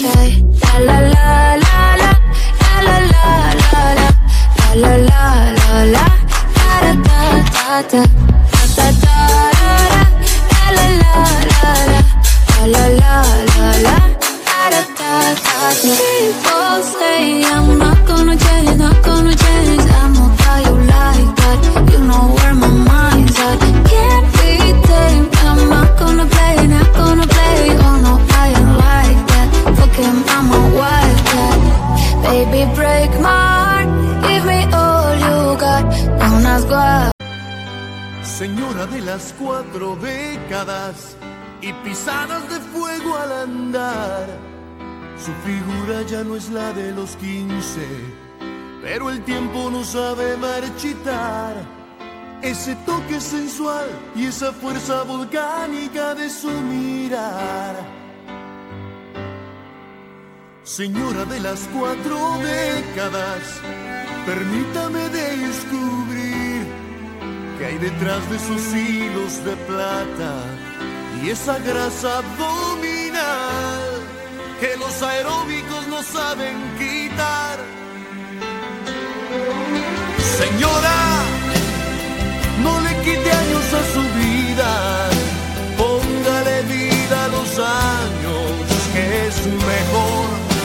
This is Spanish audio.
La la la la Baby, break my. Give me all you got. Señora de las cuatro décadas y pisadas de fuego al andar. Su figura ya no es la de los quince, pero el tiempo no sabe marchitar. Ese toque sensual y esa fuerza volcánica de su mirar. señora de las cuatro décadas, permítame descubrir que hay detrás de sus hilos de plata y esa grasa abdominal que los aeróbicos no saben quitar. Señora, no le quite años a su vida, póngale vida a los años, que es mejor.